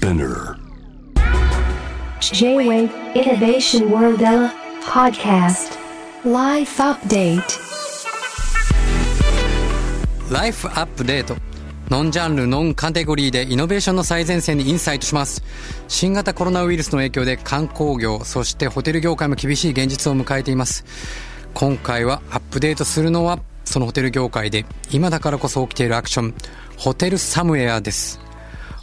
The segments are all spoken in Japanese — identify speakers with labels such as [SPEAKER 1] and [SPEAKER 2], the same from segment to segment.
[SPEAKER 1] Spinner.
[SPEAKER 2] J-Wave Innovation World Podcast. Life Update.
[SPEAKER 3] ライフアップデートノンジャンルノンカテゴリーでイノベーションの最前線にインサイトします。新型コロナウイルスの影響で観光業そしてホテル業界も厳しい現実を迎えています。今回はアップデートするのはそのホテル業界で今だからこそ起きているアクションホテルサムウェアです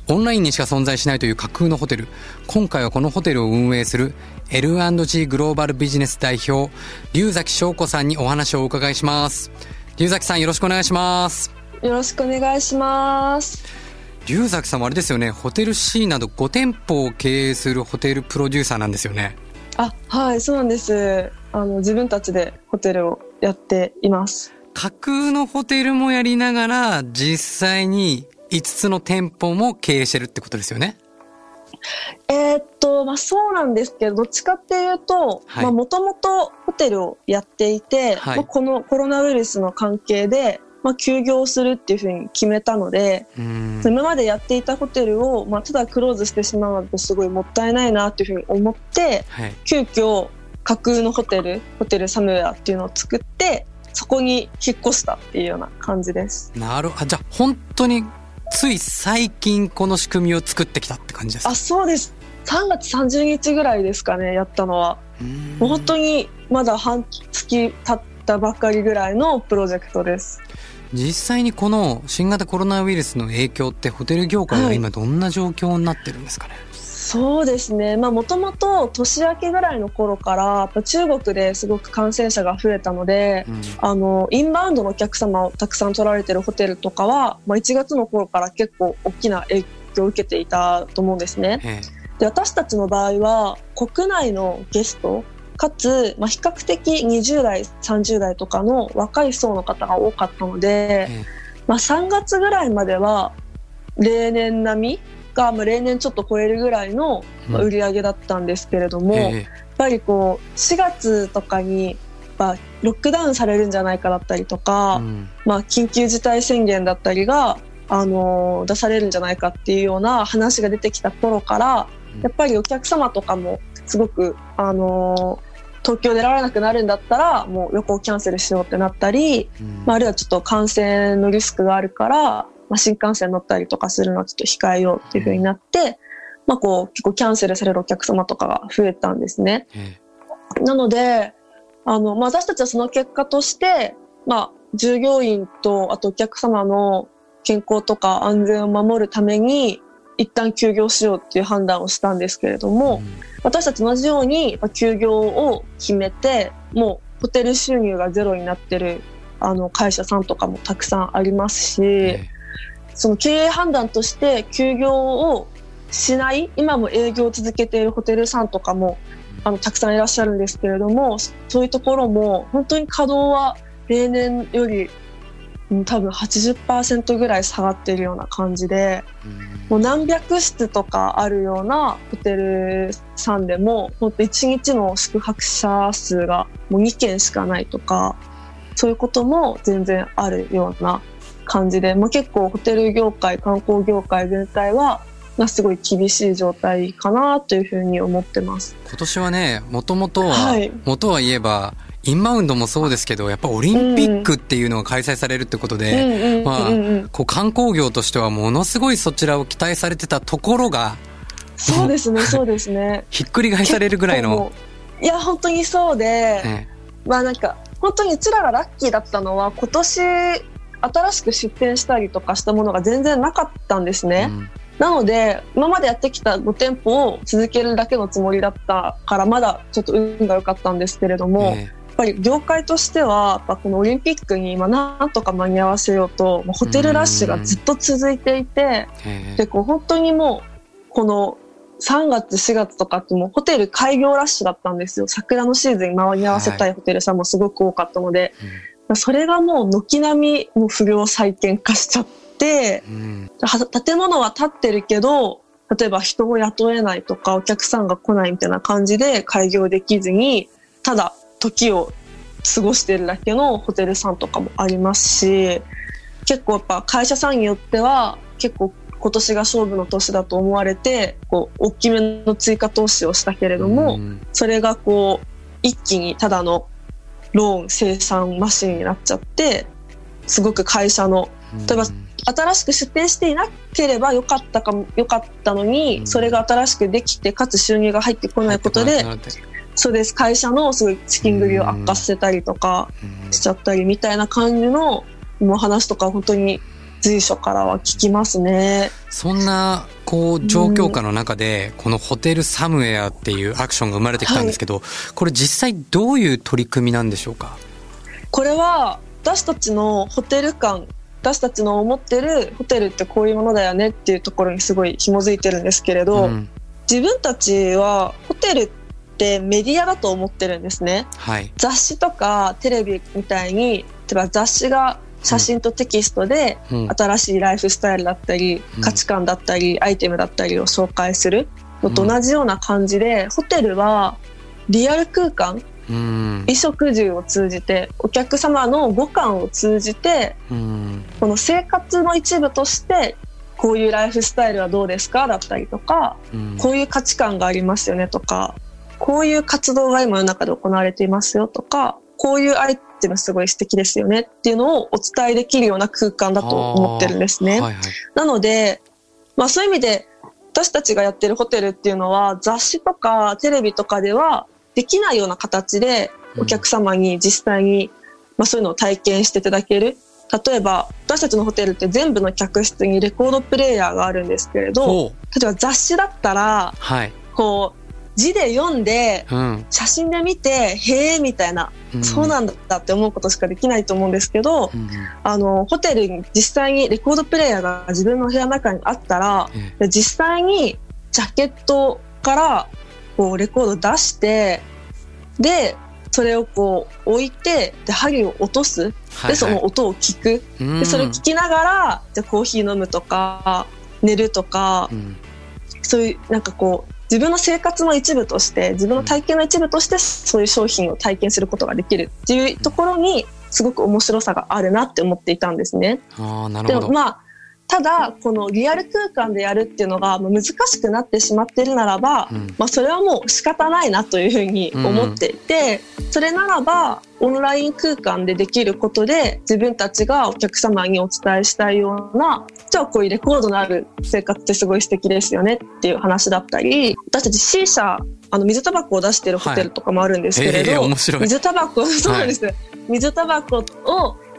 [SPEAKER 3] オンラインにしか存在しないという架空のホテル今回はこのホテルを運営する L&G グローバルビジネス代表龍崎翔子さんにお話をお伺いします龍崎さんよろしくお願いします
[SPEAKER 4] よろしくお願いします。
[SPEAKER 3] 龍崎さんはあれですよねホテル C など5店舗を経営するホテルプロデューサーなんですよね
[SPEAKER 4] あ、はい、そうなんです。あの、自分たちでホテルをやっています。
[SPEAKER 3] 架空のホテルもやりながら実際に5つの店舗も経営してるってことですよね？
[SPEAKER 4] えーっと、まあそうなんですけど、どっちかっていうと、
[SPEAKER 3] はい
[SPEAKER 4] まあもともとホテルをやっていて、
[SPEAKER 3] はい
[SPEAKER 4] まあこのコロナウイルスの関係で、まあ休業するっていうふうに決めたので、今までやっていたホテルを、まあただクローズしてしまうのとすごいもったいないなっていうふうに思って、
[SPEAKER 3] はい
[SPEAKER 4] 急遽架空のホテル、ホテルサムウェアっていうのを作って、そこに引っ越したっていうような感じです。
[SPEAKER 3] なるほど。じゃあ、本当に、つい最近この仕組みを作ってきたって感じですか？
[SPEAKER 4] あ、そうです。3月30日ぐらいですかね、やったのは。本当にまだ半月経ったばっかりぐらいのプロジェクトです。
[SPEAKER 3] 実際にこの新型コロナウイルスの影響ってホテル業界は今どんな状況になってるんですかね、
[SPEAKER 4] そうですね。まあもともと年明けぐらいの頃から、中国ですごく感染者が増えたので、
[SPEAKER 3] うん
[SPEAKER 4] あの、インバウンドのお客様をたくさん取られてるホテルとかは、まあ1月の頃から結構大きな影響を受けていたと思うんですね。
[SPEAKER 3] え
[SPEAKER 4] で私たちの場合は国内のゲストかつ、まあ、比較的20代30代とかの若い層の方が多かったので、
[SPEAKER 3] ええ
[SPEAKER 4] まあ、3月ぐらいまでは例年並みが、まあ、例年ちょっと超えるぐらいの、売り上げだったんですけれども、
[SPEAKER 3] え
[SPEAKER 4] やっ
[SPEAKER 3] え
[SPEAKER 4] ぱりこう4月とかに、まあ、ロックダウンされるんじゃないかだったりとか、
[SPEAKER 3] うん。
[SPEAKER 4] まあ、緊急事態宣言だったりが、あの出されるんじゃないかっていうような話が出てきた頃から、
[SPEAKER 3] うん。
[SPEAKER 4] やっぱりお客様とかもすごく、あの東京出られなくなるんだったらもう旅行キャンセルしようってなったり、
[SPEAKER 3] うん。
[SPEAKER 4] まあ、あるいはちょっと感染のリスクがあるから、まあ、新幹線乗ったりとかするのはちょっと控えようっていう風になって、まあ、こう結構キャンセルされるお客様とかが増えたんですね。
[SPEAKER 3] え
[SPEAKER 4] なので、あの、まあ、私たちはその結果として、まあ、従業員と、あとお客様の健康とか安全を守るために、一旦休業しようっていう判断をしたんですけれど
[SPEAKER 3] え
[SPEAKER 4] も、私たち同じように、まあ休業を決めて、もうホテル収入がゼロになってる、あの、会社さんとかもたくさんありますし、
[SPEAKER 3] え
[SPEAKER 4] その経営判断として休業をしない、今も営業を続けているホテルさんとかも、あの、たくさんいらっしゃるんですけれども、そういうところも、本当に稼働は例年より、うん多分80%ぐらい下がっているような感じで、
[SPEAKER 3] うん。
[SPEAKER 4] もう何百室とかあるようなホテルさんでも、本当1日の宿泊者数がもう2件しかないとか、そういうことも全然あるような感じで、まあ、結構ホテル業界、観光業界全体は、まあ、すごい厳しい状態かなというふうに思ってます。
[SPEAKER 3] 今年はねもともとは、
[SPEAKER 4] はい。
[SPEAKER 3] 元は言えばインバウンドもそうですけどやっぱオリンピックっていうのが開催されるってことで、まあこう観光業としてはものすごいそちらを期待されてたところが
[SPEAKER 4] そうですね、そうですね。
[SPEAKER 3] ひっくり返されるぐらいの、
[SPEAKER 4] いや、本当にそうで、
[SPEAKER 3] え。
[SPEAKER 4] まあなんか、本当にうちらがラッキーだったのは、今年、新しく出店したりとかしたものが全然なかったんです
[SPEAKER 3] え
[SPEAKER 4] ね。
[SPEAKER 3] うん。
[SPEAKER 4] なので、今までやってきた5店舗を続けるだけのつもりだったから、まだちょっと運が良かったんですけれども、
[SPEAKER 3] え
[SPEAKER 4] やっぱり業界としては、やっぱこのオリンピックに今なんとか間に合わせようと、ホテルラッシュがずっと続いていて、
[SPEAKER 3] ええ。
[SPEAKER 4] で、こう本当にもう、この3月、4月とかってもうホテル開業ラッシュだったんですよ。桜のシーズンに間に合わせたいホテルさんもすごく多かったので、それがもう軒並みもう不良再建化しちゃって、
[SPEAKER 3] うん。
[SPEAKER 4] は建物は建ってるけど、例えば人を雇えないとかお客さんが来ないみたいな感じで開業できずに、ただ時を過ごしてるだけのホテルさんとかもありますし、結構やっぱ会社さんによっては結構今年が勝負の年だと思われてこう大きめの追加投資をしたけれども、
[SPEAKER 3] うん。
[SPEAKER 4] それがこう一気にただのローン生産マシンになっちゃってすごく会社の例えば新しく出店していなければよかったかもよかったのに、
[SPEAKER 3] うん。
[SPEAKER 4] それが新しくできてかつ収入が入ってこないことで、そうです。会社のすごい資金繰りを悪化させたりとか
[SPEAKER 3] うん。
[SPEAKER 4] しちゃったりみたいな感じのもう話とか本当に随所からは聞きますね。
[SPEAKER 3] そんなこう状況下の中で、このホテルサムウェアっていうアクションが生まれてきたんですけど、これ実際どういう取り組みなんでしょうか？
[SPEAKER 4] これは私たちのホテル感私たちの思ってるホテルってこういうものだよねっていうところにすごい紐づいてるんですけれど、
[SPEAKER 3] ん。
[SPEAKER 4] 自分たちはホテルってメディアだと思ってるんですね。
[SPEAKER 3] はい。
[SPEAKER 4] 雑誌とかテレビみたいに例えば雑誌が写真とテキストで
[SPEAKER 3] うん。
[SPEAKER 4] 新しいライフスタイルだったり
[SPEAKER 3] うん。
[SPEAKER 4] 価値観だったりアイテムだったりを紹介する。のと同じような感じでホテルはリアル空間
[SPEAKER 3] うん。
[SPEAKER 4] 衣食住を通じてお客様の五感を通じて
[SPEAKER 3] うん。
[SPEAKER 4] この生活の一部としてこういうライフスタイルはどうですかだったりとか
[SPEAKER 3] うん。
[SPEAKER 4] こういう価値観がありますよねとかこういう活動が今の中で行われていますよとかこういうアイテムすごい素敵ですよねっていうのをお伝えできるような空間だと思ってるんですね。
[SPEAKER 3] はいはい。
[SPEAKER 4] なので、まあそういう意味で私たちがやってるホテルっていうのは雑誌とかテレビとかではできないような形でお客様に実際に、まあ、そういうのを体験していただける。例えば私たちのホテルって全部の客室にレコードプレーヤーがあるんですけれど。例えば雑誌だったら
[SPEAKER 3] はい。
[SPEAKER 4] こう字で読んで
[SPEAKER 3] うん。
[SPEAKER 4] 写真で見てへえみたいな、そうなんだって思うことしかできないと思うんですけど、
[SPEAKER 3] うん。
[SPEAKER 4] あのホテルに実際にレコードプレーヤーが自分の部屋の中にあったら
[SPEAKER 3] え
[SPEAKER 4] で実際にジャケットからこうレコード出してでそれをこう置いてで針を落とす。
[SPEAKER 3] はい
[SPEAKER 4] でその音を聞く。
[SPEAKER 3] うん。
[SPEAKER 4] でそれを聞きながらじゃあコーヒー飲むとか寝るとか
[SPEAKER 3] うん。
[SPEAKER 4] そういうなんかこう自分の生活の一部として自分の体験の一部としてそういう商品を体験することができるっていうところにすごく面白さがあるなって思っていたんですね。
[SPEAKER 3] ああ、なるほど。
[SPEAKER 4] でもまあただこのリアル空間でやるっていうのがまあ難しくなってしまってるならば、
[SPEAKER 3] うん
[SPEAKER 4] まあ、それはもう仕方ないなというふうに思っていて、それならばオンライン空間でできることで自分たちがお客様にお伝えしたいようなじゃあこういうレコードのある生活ってすごい素敵ですよねっていう話だったり私たち C 社あの水タバコを出してるホテルとかもあるんですけれど、
[SPEAKER 3] ええ面白い。
[SPEAKER 4] 水タバコそうなんです、水タバコを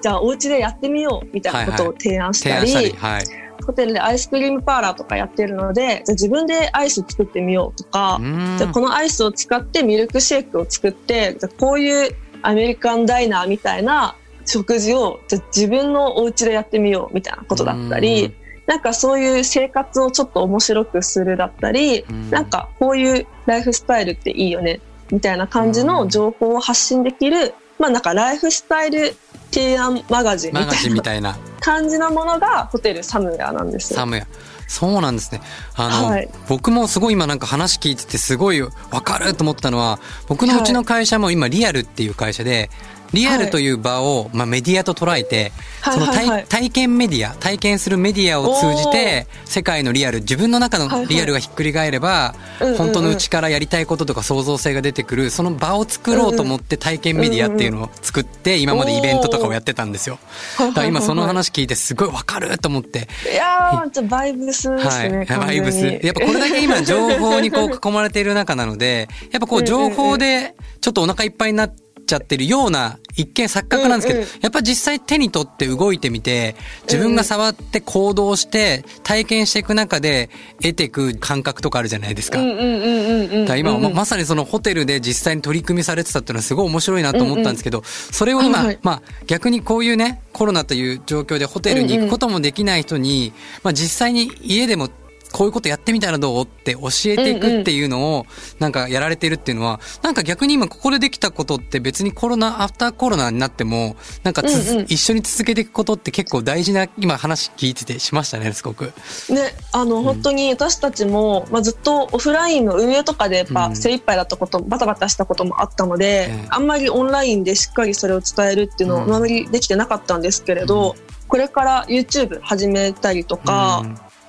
[SPEAKER 4] じゃあお家でやってみようみたいなことを提案したり。
[SPEAKER 3] はい。
[SPEAKER 4] ホテルでアイスクリームパーラーとかやってるのでじゃあ自分でアイス作ってみようとか、
[SPEAKER 3] うん
[SPEAKER 4] じゃあこのアイスを使ってミルクシェイクを作ってじゃあこういうアメリカンダイナーみたいな食事をじゃあ自分のお家でやってみようみたいなことだったり、なんかそういう生活をちょっと面白くするだったり、
[SPEAKER 3] うん
[SPEAKER 4] なんかこういうライフスタイルっていいよねみたいな感じの情報を発信できる、まあなんかライフスタイル提案マガジンみたいな。感じのものがホテルサムウェアなんですよ。
[SPEAKER 3] サムヤ。そうなんですね。あの、
[SPEAKER 4] はい
[SPEAKER 3] 僕もすごい今なんか話聞いててすごいわかると思ったのは、僕のうちの会社も今リアルっていう会社で、リアルという場を、まあ、メディアと捉えて、
[SPEAKER 4] はい
[SPEAKER 3] その体,、
[SPEAKER 4] はい。はい
[SPEAKER 3] 体験メディア体験するメディアを通じて世界のリアル自分の中のリアルがひっくり返れば、本当の内からやりたいこととか創造性が出てくるその場を作ろうと思って体験メディアっていうのを作って今までイベントとかをやってたんですよ。だから今その話聞いてすごいわかると思って。
[SPEAKER 4] いやー、じゃあバイブスですね、
[SPEAKER 3] はい。バイブス。やっぱこれだけ今情報にこう囲まれている中なので、やっぱこう情報でちょっとお腹いっぱいになっちゃってるような一見錯覚なんですけど、
[SPEAKER 4] うんうん。
[SPEAKER 3] やっぱ実際手に取って動いてみて、自分が触って行動して体験していく中で得ていく感覚とかあるじゃないですか。今、
[SPEAKER 4] うん
[SPEAKER 3] ままさにそのホテルで実際に取り組みされてたっていうのはすごい面白いなと思ったんですけど、それを今、
[SPEAKER 4] はいはい。
[SPEAKER 3] まあ逆にこういうね、コロナという状況でホテルに行くこともできない人に、まあ実際に家でもこういうことやってみたらどう？って教えていくっていうのをなんかやられてるっていうのは、なんか逆に今ここでできたことって別にコロナ、アフターコロナになっても、なんか
[SPEAKER 4] うんうん。
[SPEAKER 3] 一緒に続けていくことって結構大事な今話聞いててしましたね、すごく。
[SPEAKER 4] ね、あの、本当に私たちも、まあ、ずっとオフラインの運営とかでやっぱ
[SPEAKER 3] うん。
[SPEAKER 4] 精一杯だったこと、バタバタしたこともあったので、
[SPEAKER 3] ええ。
[SPEAKER 4] あんまりオンラインでしっかりそれを伝えるっていうのを
[SPEAKER 3] うん。
[SPEAKER 4] あまりできてなかったんですけれど、これから YouTube 始めたりとか、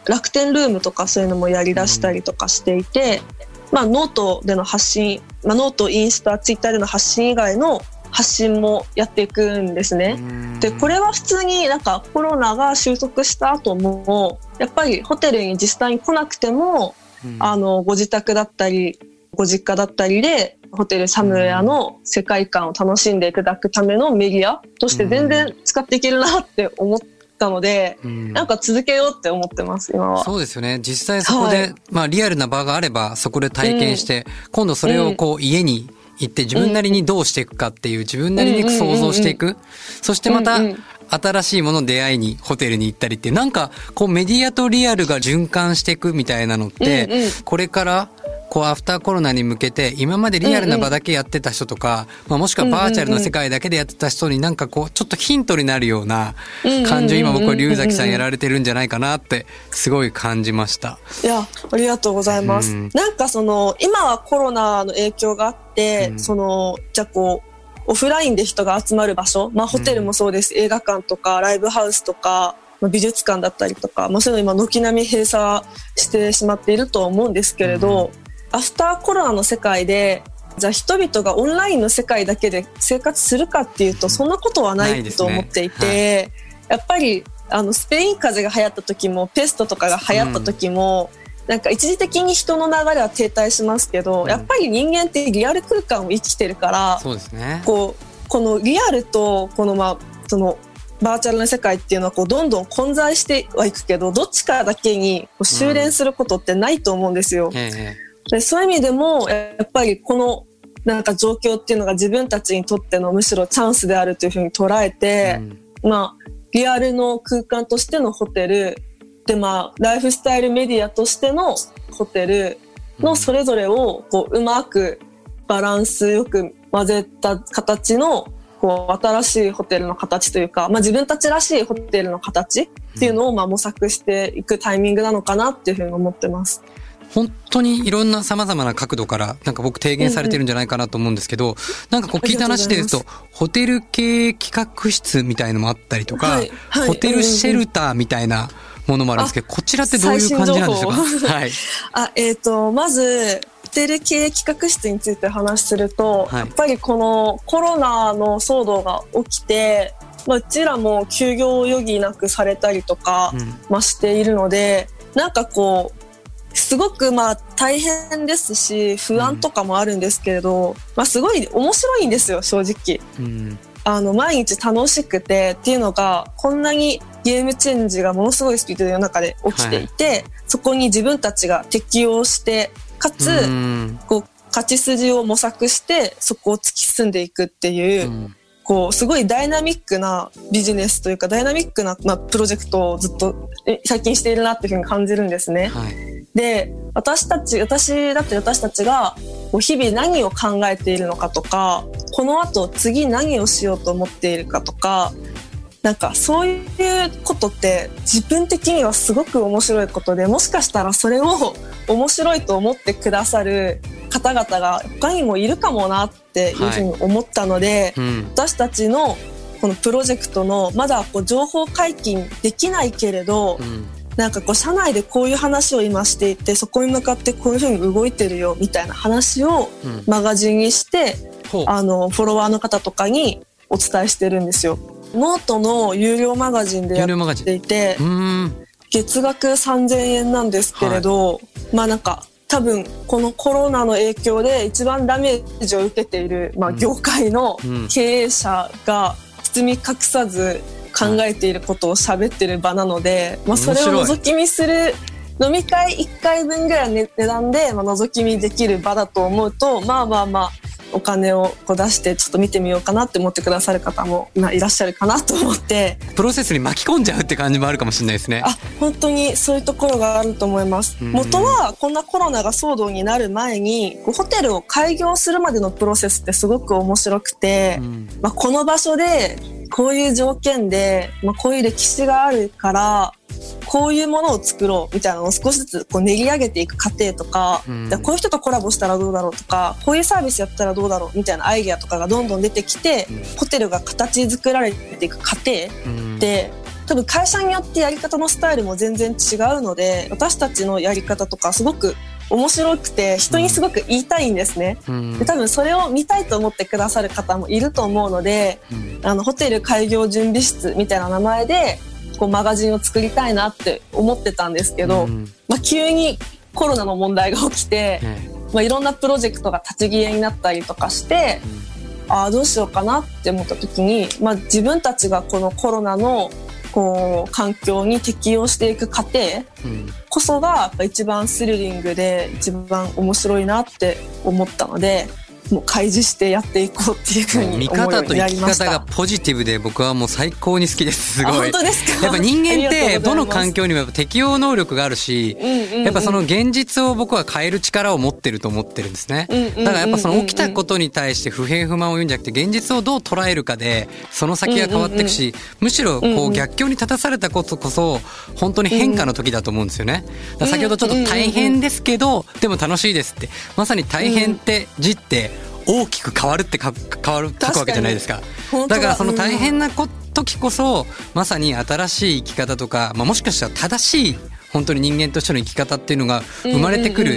[SPEAKER 4] 楽天ルームとかそういうのもやりだしたりとかしていて、まあ、ノートでの発信、まあ、ノートインスタツイッターでの発信以外の発信もやっていくんですね。でこれは普通になんかコロナが収束した後もやっぱりホテルに実際に来なくても、あのご自宅だったりご実家だったりでホテルサムエアの世界観を楽しんでいただくためのメディアとして全然使っていけるなって思ったので、うん、なんか続けようって思ってます今は。
[SPEAKER 3] そうですよね。実際そこで、はい、まあリアルな場があればそこで体験して、うん、今度それをこう家に行って自分なりにどうしていくかっていう自分なりに想像していく。そしてまた、新しいもの出会いにホテルに行ったりってなんかこうメディアとリアルが循環していくみたいなのって、これからこうアフターコロナに向けて今までリアルな場だけやってた人とか、まあ、もしくはバーチャルの世界だけでやってた人になんかこうちょっとヒントになるような感じを今僕は龍崎さんやられてるんじゃないかなってすごい感じました。
[SPEAKER 4] いやありがとうございます。うん、なんかその今はコロナの影響があって、うん、そのじゃあこうオフラインで人が集まる場所、まあ、ホテルもそうです、映画館とかライブハウスとか、まあ、美術館だったりとか、まあ、そういうの今軒並み閉鎖してしまっていると思うんですけれど、アフターコロナの世界でじゃあ人々がオンラインの世界だけで生活するかっていうとそんなことはないと思っていて、ね。はい、やっぱりあのスペイン風邪が流行った時もペストとかが流行った時も、うん、なんか一時的に人の流れは停滞しますけど、うん、やっぱり人間ってリアル空間を生きてるから
[SPEAKER 3] そうですね。
[SPEAKER 4] こうこのリアルとこのまあそのバーチャルな世界っていうのはこうどんどん混在してはいくけどどっちかだけにこう修練することってないと思うんですよ。うん。ええ。でそういう意味でもやっぱりこのなんか状況っていうのが自分たちにとってのむしろチャンスであるというふうに捉えて、うん、まあリアルの空間としてのホテルでまあライフスタイルメディアとしてのホテルのそれぞれをこううまくバランスよく混ぜた形のこう新しいホテルの形というか、まあ、自分たちらしいホテルの形っていうのをまあ模索していくタイミングなのかなっていうふうに思ってます。
[SPEAKER 3] 本当にいろんな様々な角度からなんか僕提言されてるんじゃないかなと思うんですけど、うんうん、なんかこう聞いた話で言うと、ホテル系企画室みたいのもあったりとか、はいはい、ホテルシェルターみたいなものもあるんですけど、こちらってどういう感じなんでしょうか？はい。
[SPEAKER 4] あ、えっ、ー、と、まず、ホテル系企画室について話すると、はい、やっぱりこのコロナの騒動が起きて、まあ、うちらも休業を余儀なくされたりとか、ましているので、うん、なんかこう、すごくまあ大変ですし不安とかもあるんですけれど、うん、まあ、すごい面白いんですよ正直、うん、あの毎日楽しくてっていうのがこんなにゲームチェンジがものすごいスピードで世の中で起きていて、はい、そこに自分たちが適応してかつ、うん、こう勝ち筋を模索してそこを突き進んでいくっていう、こうすごいダイナミックなビジネスというかダイナミックな、まあ、プロジェクトをずっと最近しているなっていうふうに感じるんですね。はい。で私たち私だって私たちが日々何を考えているのかとかこのあと次何をしようと思っているかとかなんかそういうことって自分的にはすごく面白いことでもしかしたらそれを面白いと思ってくださる方々が他にもいるかもなっていうふうに思ったので、はいうん、私たちのこのプロジェクトのまだこう情報解禁できないけれど、うん。なんかこう社内でこういう話を今していてそこに向かってこういうふうに動いてるよみたいな話をマガジンにして、う。ん、あのフォロワーの方とかにお伝えしてるんですよ。ノートの有料マガジンでやっていて月額3000円なんですけれど、はい、まあなんか多分このコロナの影響で一番ダメージを受けている、まあ、業界の経営者が包み隠さず考えていることを喋ってる場なので、まあ、それを覗き見する飲み会1回分ぐらい値段で、まあ、覗き見できる場だと思うとまあまあまあお金をこう出してちょっと見てみようかなって思ってくださる方もいらっしゃるかなと思って。
[SPEAKER 3] プロセスに巻き込んじゃうって感じもあるかもしれないですね。
[SPEAKER 4] あ本当にそういうところがあると思います。元はこんなコロナが騒動になる前にホテルを開業するまでのプロセスってすごく面白くて、まあ、この場所でこういう条件で、まあ、こういう歴史があるからこういうものを作ろうみたいなのを少しずつこう練り上げていく過程とか、うん、こういう人とコラボしたらどうだろうとかこういうサービスやったらどうだろうみたいなアイデアとかがどんどん出てきて、うん、ホテルが形作られていく過程。で、多分会社によってやり方のスタイルも全然違うので私たちのやり方とかすごく面白くて人にすごく言いたいんですね、
[SPEAKER 3] うん。
[SPEAKER 4] で多分それを見たいと思ってくださる方もいると思うので
[SPEAKER 3] うん。
[SPEAKER 4] あのホテル開業準備室みたいな名前でこうマガジンを作りたいなって思ってたんですけど、
[SPEAKER 3] うん。
[SPEAKER 4] まあ、急にコロナの問題が起きて、
[SPEAKER 3] ね
[SPEAKER 4] まあ、いろんなプロジェクトが立ち消えになったりとかしてああどうしようかなって思った時に、まあ、自分たちがこのコロナのこう環境に適応していく過程
[SPEAKER 3] うん。
[SPEAKER 4] こそがやっぱ一番スリリングで一番面白いなって思ったのでもう開示してやっていこうっていうふうに
[SPEAKER 3] 見方と生き。方がポジティブで僕はもう最高に好きですす
[SPEAKER 4] あ
[SPEAKER 3] ごい。
[SPEAKER 4] 本当ですか？
[SPEAKER 3] やっぱ人間ってどの環
[SPEAKER 4] 境
[SPEAKER 3] 境にもやっぱ適応能力があるしやっぱその現実を僕は変える力を持ってると思ってるんですね。だからやっぱその起きたことに対して不平不満を言うんじゃなくて現実をどう捉えるかでその先が変わっていくしむしろこう逆境に立たされたことこそ本当に変化の時だと思うんですよね。先ほどちょっと大変ですけどでも楽しいですって。まさに大変って字って大きく変わるってか変わる書くわけじゃないですか。だ。からその大変なこ時こそまさに新しい生き方とか、まあ、もしかしたら正しい本当に人間としての生き方っていうのが生まれてくる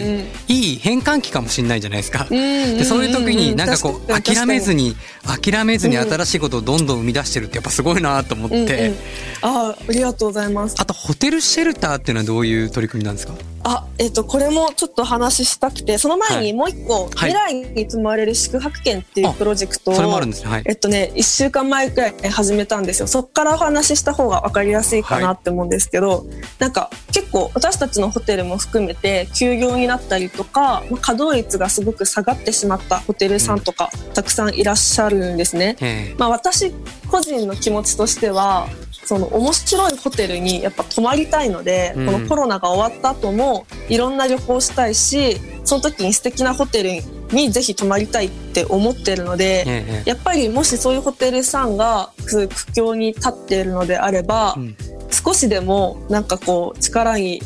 [SPEAKER 3] いい変換期かもしれないじゃないですか。
[SPEAKER 4] で
[SPEAKER 3] でそういう時になんかこう諦めず
[SPEAKER 4] に
[SPEAKER 3] に諦めずに新しいことをどんどん生み出してるってやっぱすごいなと思って、
[SPEAKER 4] あありがとうございます。
[SPEAKER 3] あとホテルシェルターっていうのはどういう取り組みなんですか？
[SPEAKER 4] あえっ、とこれもちょっと話したくてその前
[SPEAKER 3] はい。
[SPEAKER 4] にもう一個、
[SPEAKER 3] はい。
[SPEAKER 4] 未来に積まれる宿泊券っていうプロジェクトを
[SPEAKER 3] それもあるんですね。はい。
[SPEAKER 4] えっとね1週間前くらいに始めたんですよ。そっからお話しした方が分かりやすいかなって思うんですけど、なんか結構私たちのホテルも含めて休業になったりとか、まあ、稼働率がすごく下がってしまったホテルさんとかたくさんいらっしゃるんですね。
[SPEAKER 3] え。
[SPEAKER 4] まあ、私個人の気持ちとしてはその面白いホテルにやっぱ泊まりたいので、
[SPEAKER 3] うん。
[SPEAKER 4] このコロナが終わった後もいろんな旅行したいしその時に素敵なホテルにぜひ泊まりたいって思ってるので、
[SPEAKER 3] ええ。え
[SPEAKER 4] やっぱりもしそういうホテルさんが苦境に立っているのであれば、
[SPEAKER 3] うん
[SPEAKER 4] 少しでもなんかこう力に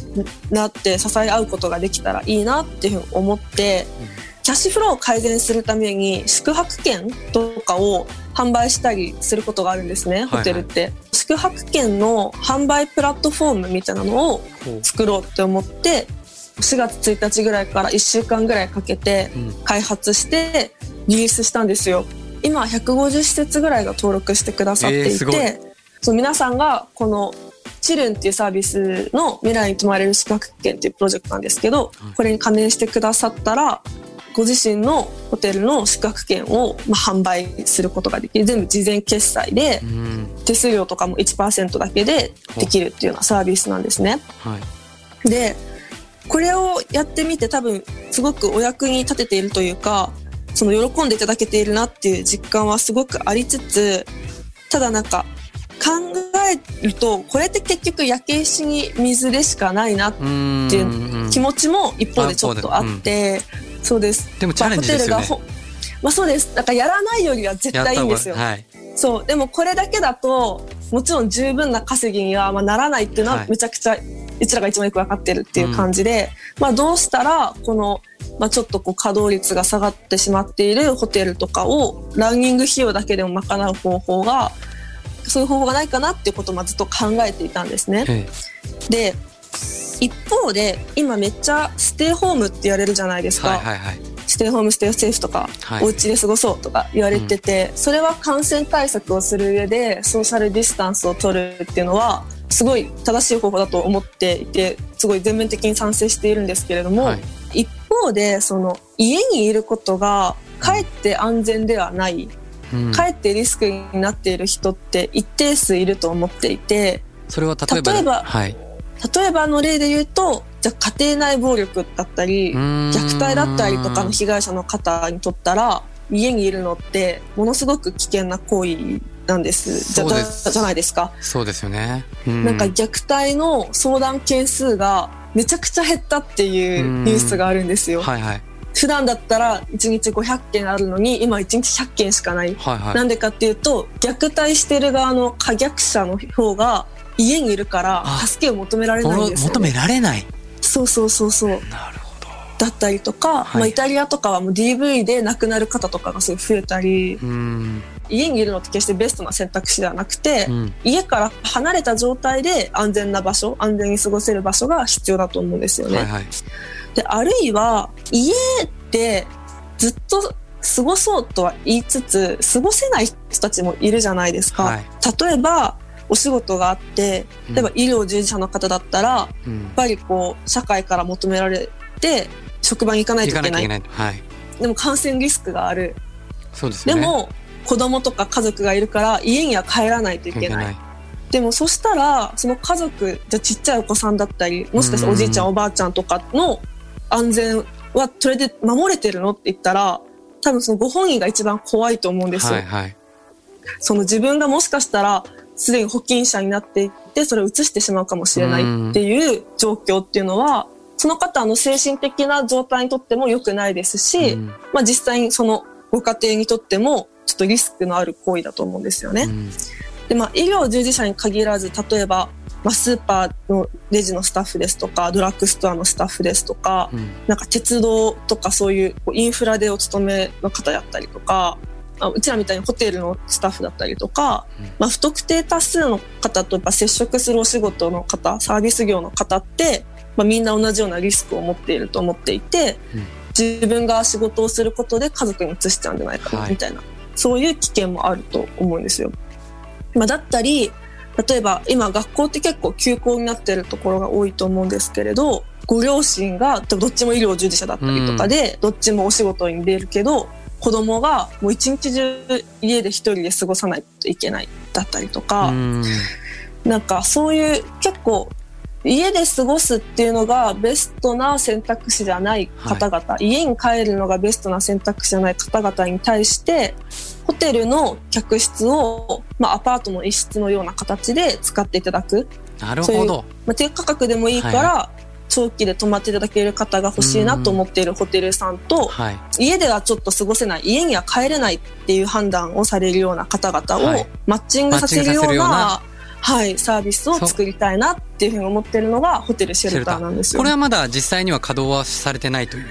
[SPEAKER 4] なって支え合うことができたらいいなっていうふうに思って、キャッシュフローを改善するために宿泊券とかを販売したりすることがあるんですね、
[SPEAKER 3] はい
[SPEAKER 4] ホテルって。宿泊券の販売プラットフォームみたいなのを作ろうって思って4月1日ぐらいから1週間ぐらいかけて
[SPEAKER 3] うん。
[SPEAKER 4] 開発してリリースしたんですよ。今150施設ぐらいが登録してくださっていて、
[SPEAKER 3] えー
[SPEAKER 4] そう皆さんがこのチルンっていうサービスの未来に泊まれる宿泊券っていうプロジェクトなんですけど、これに加盟してくださったらご自身のホテルの宿泊券をまあ販売することができる。全部事前決済で
[SPEAKER 3] うん。
[SPEAKER 4] 手数料とかも1%だけでできるっていうようなサービスなんですね。
[SPEAKER 3] はい。
[SPEAKER 4] でこれをやってみて多分すごくお役に立てているというかその喜んでいただけているなっていう実感はすごくありつつただなんか考えるとこれって結局焼け石に水でしかないなっ
[SPEAKER 3] うん
[SPEAKER 4] ていう気持ちも一方でちょっとあって、そうです。
[SPEAKER 3] でもチャレンジですよね
[SPEAKER 4] まあホテルがほまあそうです。だからやらないよりは絶対いいんですよ。
[SPEAKER 3] はい
[SPEAKER 4] そう。でもこれだけだと、もちろん十分な稼ぎにはまあならないっていうの
[SPEAKER 3] は
[SPEAKER 4] はいめちゃくちゃ、うちらが一番よく分かってるっていう感じで、まあどうしたら、この、まあちょっとこう稼働率が下がってしまっているホテルとかをランニング費用だけでも賄う方法が、そういう方法がないかなっていうことをまあずっと考えていたんですね。
[SPEAKER 3] え
[SPEAKER 4] で、一方で今めっちゃステイホームって言われるじゃないですか。
[SPEAKER 3] えはいはいはい。
[SPEAKER 4] ステイホームステイセーフとか、
[SPEAKER 3] はい。
[SPEAKER 4] お家で過ごそうとか言われてて、それは感染対策をする上でソーシャルディスタンスを取るっていうのはすごい正しい方法だと思っていてすごい全面的に賛成しているんですけれども、
[SPEAKER 3] はい。
[SPEAKER 4] 一方でその家にいることがかえって安全ではない、
[SPEAKER 3] うん
[SPEAKER 4] かえってリスクになっている人って一定数いると思っていて
[SPEAKER 3] それは例えば
[SPEAKER 4] 例えば
[SPEAKER 3] はい。
[SPEAKER 4] 例えばの例で言うとじゃあ家庭内暴力だったり
[SPEAKER 3] 虐
[SPEAKER 4] 虐待だったりとかの被害者の方にとったら家にいるのってものすごく危険な行為なんです。じゃじゃないですか、
[SPEAKER 3] そうですよね、う
[SPEAKER 4] なんか虐待の相談件数がめちゃくちゃ減ったっていうニュースがあるんですよ、
[SPEAKER 3] はいはい
[SPEAKER 4] 普段だったら1日500件あるのに今1日100件しかない、
[SPEAKER 3] はいはい。
[SPEAKER 4] なんでかっていうと虐待してる側の可逆者の方が家にいるから
[SPEAKER 3] あ
[SPEAKER 4] 助けを求められないんですよ、
[SPEAKER 3] 求められない。
[SPEAKER 4] そうそうそうそう。
[SPEAKER 3] なるほど。
[SPEAKER 4] だったりとか、
[SPEAKER 3] はい。
[SPEAKER 4] まあ、イタリアとかはもう DV で亡くなる方とかがすごい増えたり
[SPEAKER 3] うん。
[SPEAKER 4] 家にいるのって決してベストな選択肢ではなくて、
[SPEAKER 3] うん。
[SPEAKER 4] 家から離れた状態で安全な場所安全に過ごせる場所が必要だと思うんですよね。
[SPEAKER 3] はいはい。
[SPEAKER 4] であるいは家でずっと過ごそうとは言いつつ過ごせない人たちもいるじゃないですか。
[SPEAKER 3] はい
[SPEAKER 4] 例えばお仕事があって例えば医療従事者の方だったら、や
[SPEAKER 3] うん
[SPEAKER 4] っ。ぱりこう社会から求められて職場に行かない
[SPEAKER 3] 行
[SPEAKER 4] といけない
[SPEAKER 3] かなない。はい。
[SPEAKER 4] でも感染リスクがある
[SPEAKER 3] そうですよね。
[SPEAKER 4] でも子供とか家族がいるから家には帰らないといけないでもそしたらその家族じゃあちっちゃいお子さんだったりもしかしたらおじいちゃんおばあちゃんとかの安全はそれで守れてるの？って言ったら多分そのご本人が一番怖いと思うんですよ、
[SPEAKER 3] はいはい。
[SPEAKER 4] その自分がもしかしたらすでに保菌者になっていってそれを移してしまうかもしれないっていう状況っていうのはその方の精神的な状態にとっても良くないですし、
[SPEAKER 3] うん。
[SPEAKER 4] まあ、実際にそのご家庭にとってもちょっとリスクのある行為だと思うんですよね。
[SPEAKER 3] うん。
[SPEAKER 4] でまあ、医療従事者に限らず例えば、まあ、スーパーのレジのスタッフですとかドラッグストアのスタッフですとか、
[SPEAKER 3] うん。
[SPEAKER 4] なんか鉄道とかそういうこうインフラでお勤めの方だったりとかあうちらみたいにホテルのスタッフだったりとか、
[SPEAKER 3] うん。
[SPEAKER 4] まあ、不特定多数の方とやっぱ接触するお仕事の方サービス業の方って、まあ、みんな同じようなリスクを持っていると思っていて、
[SPEAKER 3] うん。
[SPEAKER 4] 自分が仕事をすることで家族に移しちゃうんじゃないか
[SPEAKER 3] は
[SPEAKER 4] ない。みたいな、そういう危険もあると思うんですよ。まあ、だったり例えば今学校って結構休校になってるところが多いと思うんですけれどご両親がどっちも医療従事者だったりとかで、どっちもお仕事に出るけど子供がもう一日中家で一人で過ごさないといけないだったりとか、
[SPEAKER 3] うん。
[SPEAKER 4] なんかそういう結構家で過ごすっていうのがベストな選択肢じゃない方々、家に帰るのがベストな選択肢じゃない方々に対してホテルの客室を、まあ、アパートの一室のような形で使っていただく、
[SPEAKER 3] なるほど。
[SPEAKER 4] まあ、低価格でもいいから、
[SPEAKER 3] は
[SPEAKER 4] 長期で泊まっていただける方が欲しいなと思っているホテルさんと、
[SPEAKER 3] はい。
[SPEAKER 4] 家ではちょっと過ごせない家には帰れないっていう判断をされるような方々
[SPEAKER 3] はい
[SPEAKER 4] をマッチングさせるような,、
[SPEAKER 3] マッチングさせるような
[SPEAKER 4] はい、サービスを作りたいなっていうふうに思ってるのがホテルシェルターなんですよ。
[SPEAKER 3] これはまだ実際には稼働はされてないという。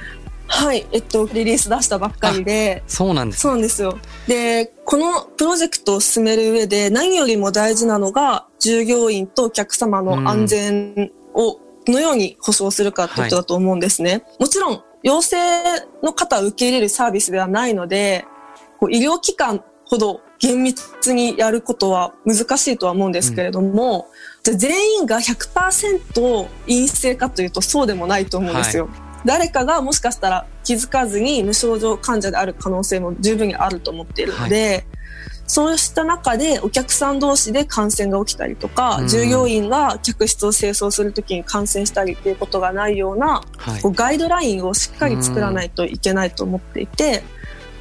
[SPEAKER 4] はい、えっと、リリース出したばっかりで、
[SPEAKER 3] そうなんです。
[SPEAKER 4] そうなんですよ。で、このプロジェクトを進める上で何よりも大事なのが従業員とお客様の安全をどのように保障するかってことだと思うんですね。もちろん、陽性の方を受け入れるサービスではないので、こう医療機関ほど厳密にやることは難しいとは思うんですけれども、じゃあ全員が100%陰性かというとそうでもないと思うんですよ。誰かがもしかしたら気づかずに無症状患者である可能性も十分にあると思っているので、そうした中でお客さん同士で感染が起きたりとか、
[SPEAKER 3] うん。
[SPEAKER 4] 従業員が客室を清掃するときに感染したりっていうことがないような、
[SPEAKER 3] はい。
[SPEAKER 4] こうガイドラインをしっかり作らないといけないと思っていて、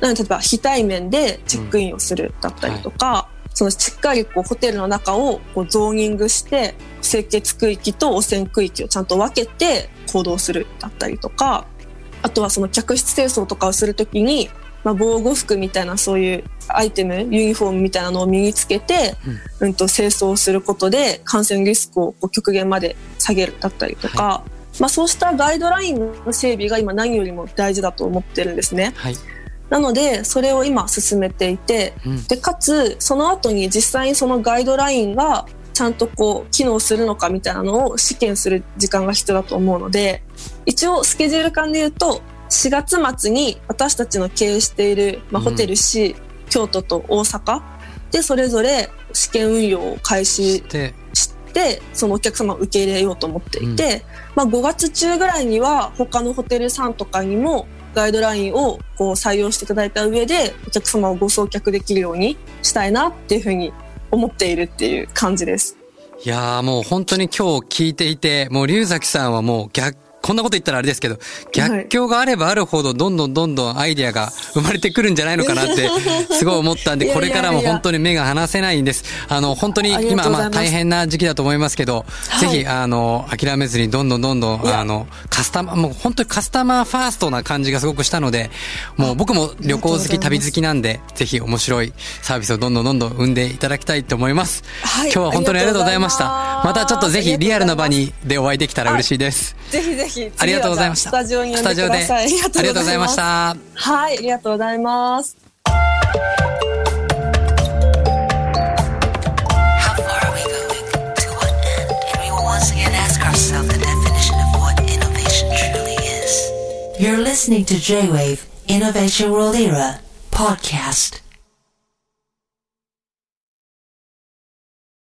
[SPEAKER 4] なので例えば非対面でチェックインをするだったりとか、そのしっかりこうホテルの中をこうゾーニングして清潔区域と汚染区域をちゃんと分けて行動するだったりとかあとはその客室清掃とかをするときに、まあ、防護服みたいなそういうアイテムユニフォームみたいなのを身につけて、うん、と清掃することで感染リスクをこう極限まで下げるだったりとか、まあ、そうしたガイドラインの整備が今何よりも大事だと思ってるんですね。
[SPEAKER 3] はい。
[SPEAKER 4] なのでそれを今進めていて
[SPEAKER 3] うん
[SPEAKER 4] でかつその後に実際にそのガイドラインがちゃんとこう機能するのかみたいなのを試験する時間が必要だと思うので一応スケジュール感で言うと4月末に私たちの経営している、まあ、
[SPEAKER 3] うん。
[SPEAKER 4] ホテル C、京都と大阪でそれぞれ試験運用を開始
[SPEAKER 3] で、
[SPEAKER 4] してそのお客様を受け入れようと思っていて、まあ、5月中ぐらいには他のホテルさんとかにもガイドラインをこう採用していただいた上でお客様をご送客できるようにしたいなっていうふうに思っているっていう感じです。
[SPEAKER 3] いやーもう本当に今日聞いていて、もう龍崎さんはもう逆、こんなこと言ったらあれですけど、逆境があればあるほどどんどんどんどんアイディアが生まれてくるんじゃないのかなって すごい思ったんで、これからも本当に目が離せないんです。あの、本当に今まあ大変な時期だと思いますけど、
[SPEAKER 4] はい。
[SPEAKER 3] ぜひあの、諦めずにどんどんどんどんあの、カスタマー、もう本当にカスタマーファーストな感じがすごくしたので、もう僕も旅行好き、旅好きなんで、ぜひ面白いサービスをどんどんどんどん生んでいただきたいと思います。
[SPEAKER 4] はい。
[SPEAKER 3] 今日は本当にありがとうございました。
[SPEAKER 4] ま
[SPEAKER 3] たちょっとぜひリアルな場にでお会いできたら嬉しいです。
[SPEAKER 4] ぜひぜひひ
[SPEAKER 3] ありがとうございました。
[SPEAKER 4] スタジオに呼んでください。
[SPEAKER 3] ありがとうございました。
[SPEAKER 4] はい、ありがとうございます。
[SPEAKER 1] You're listening to J-Wave Innovation World Era podcast.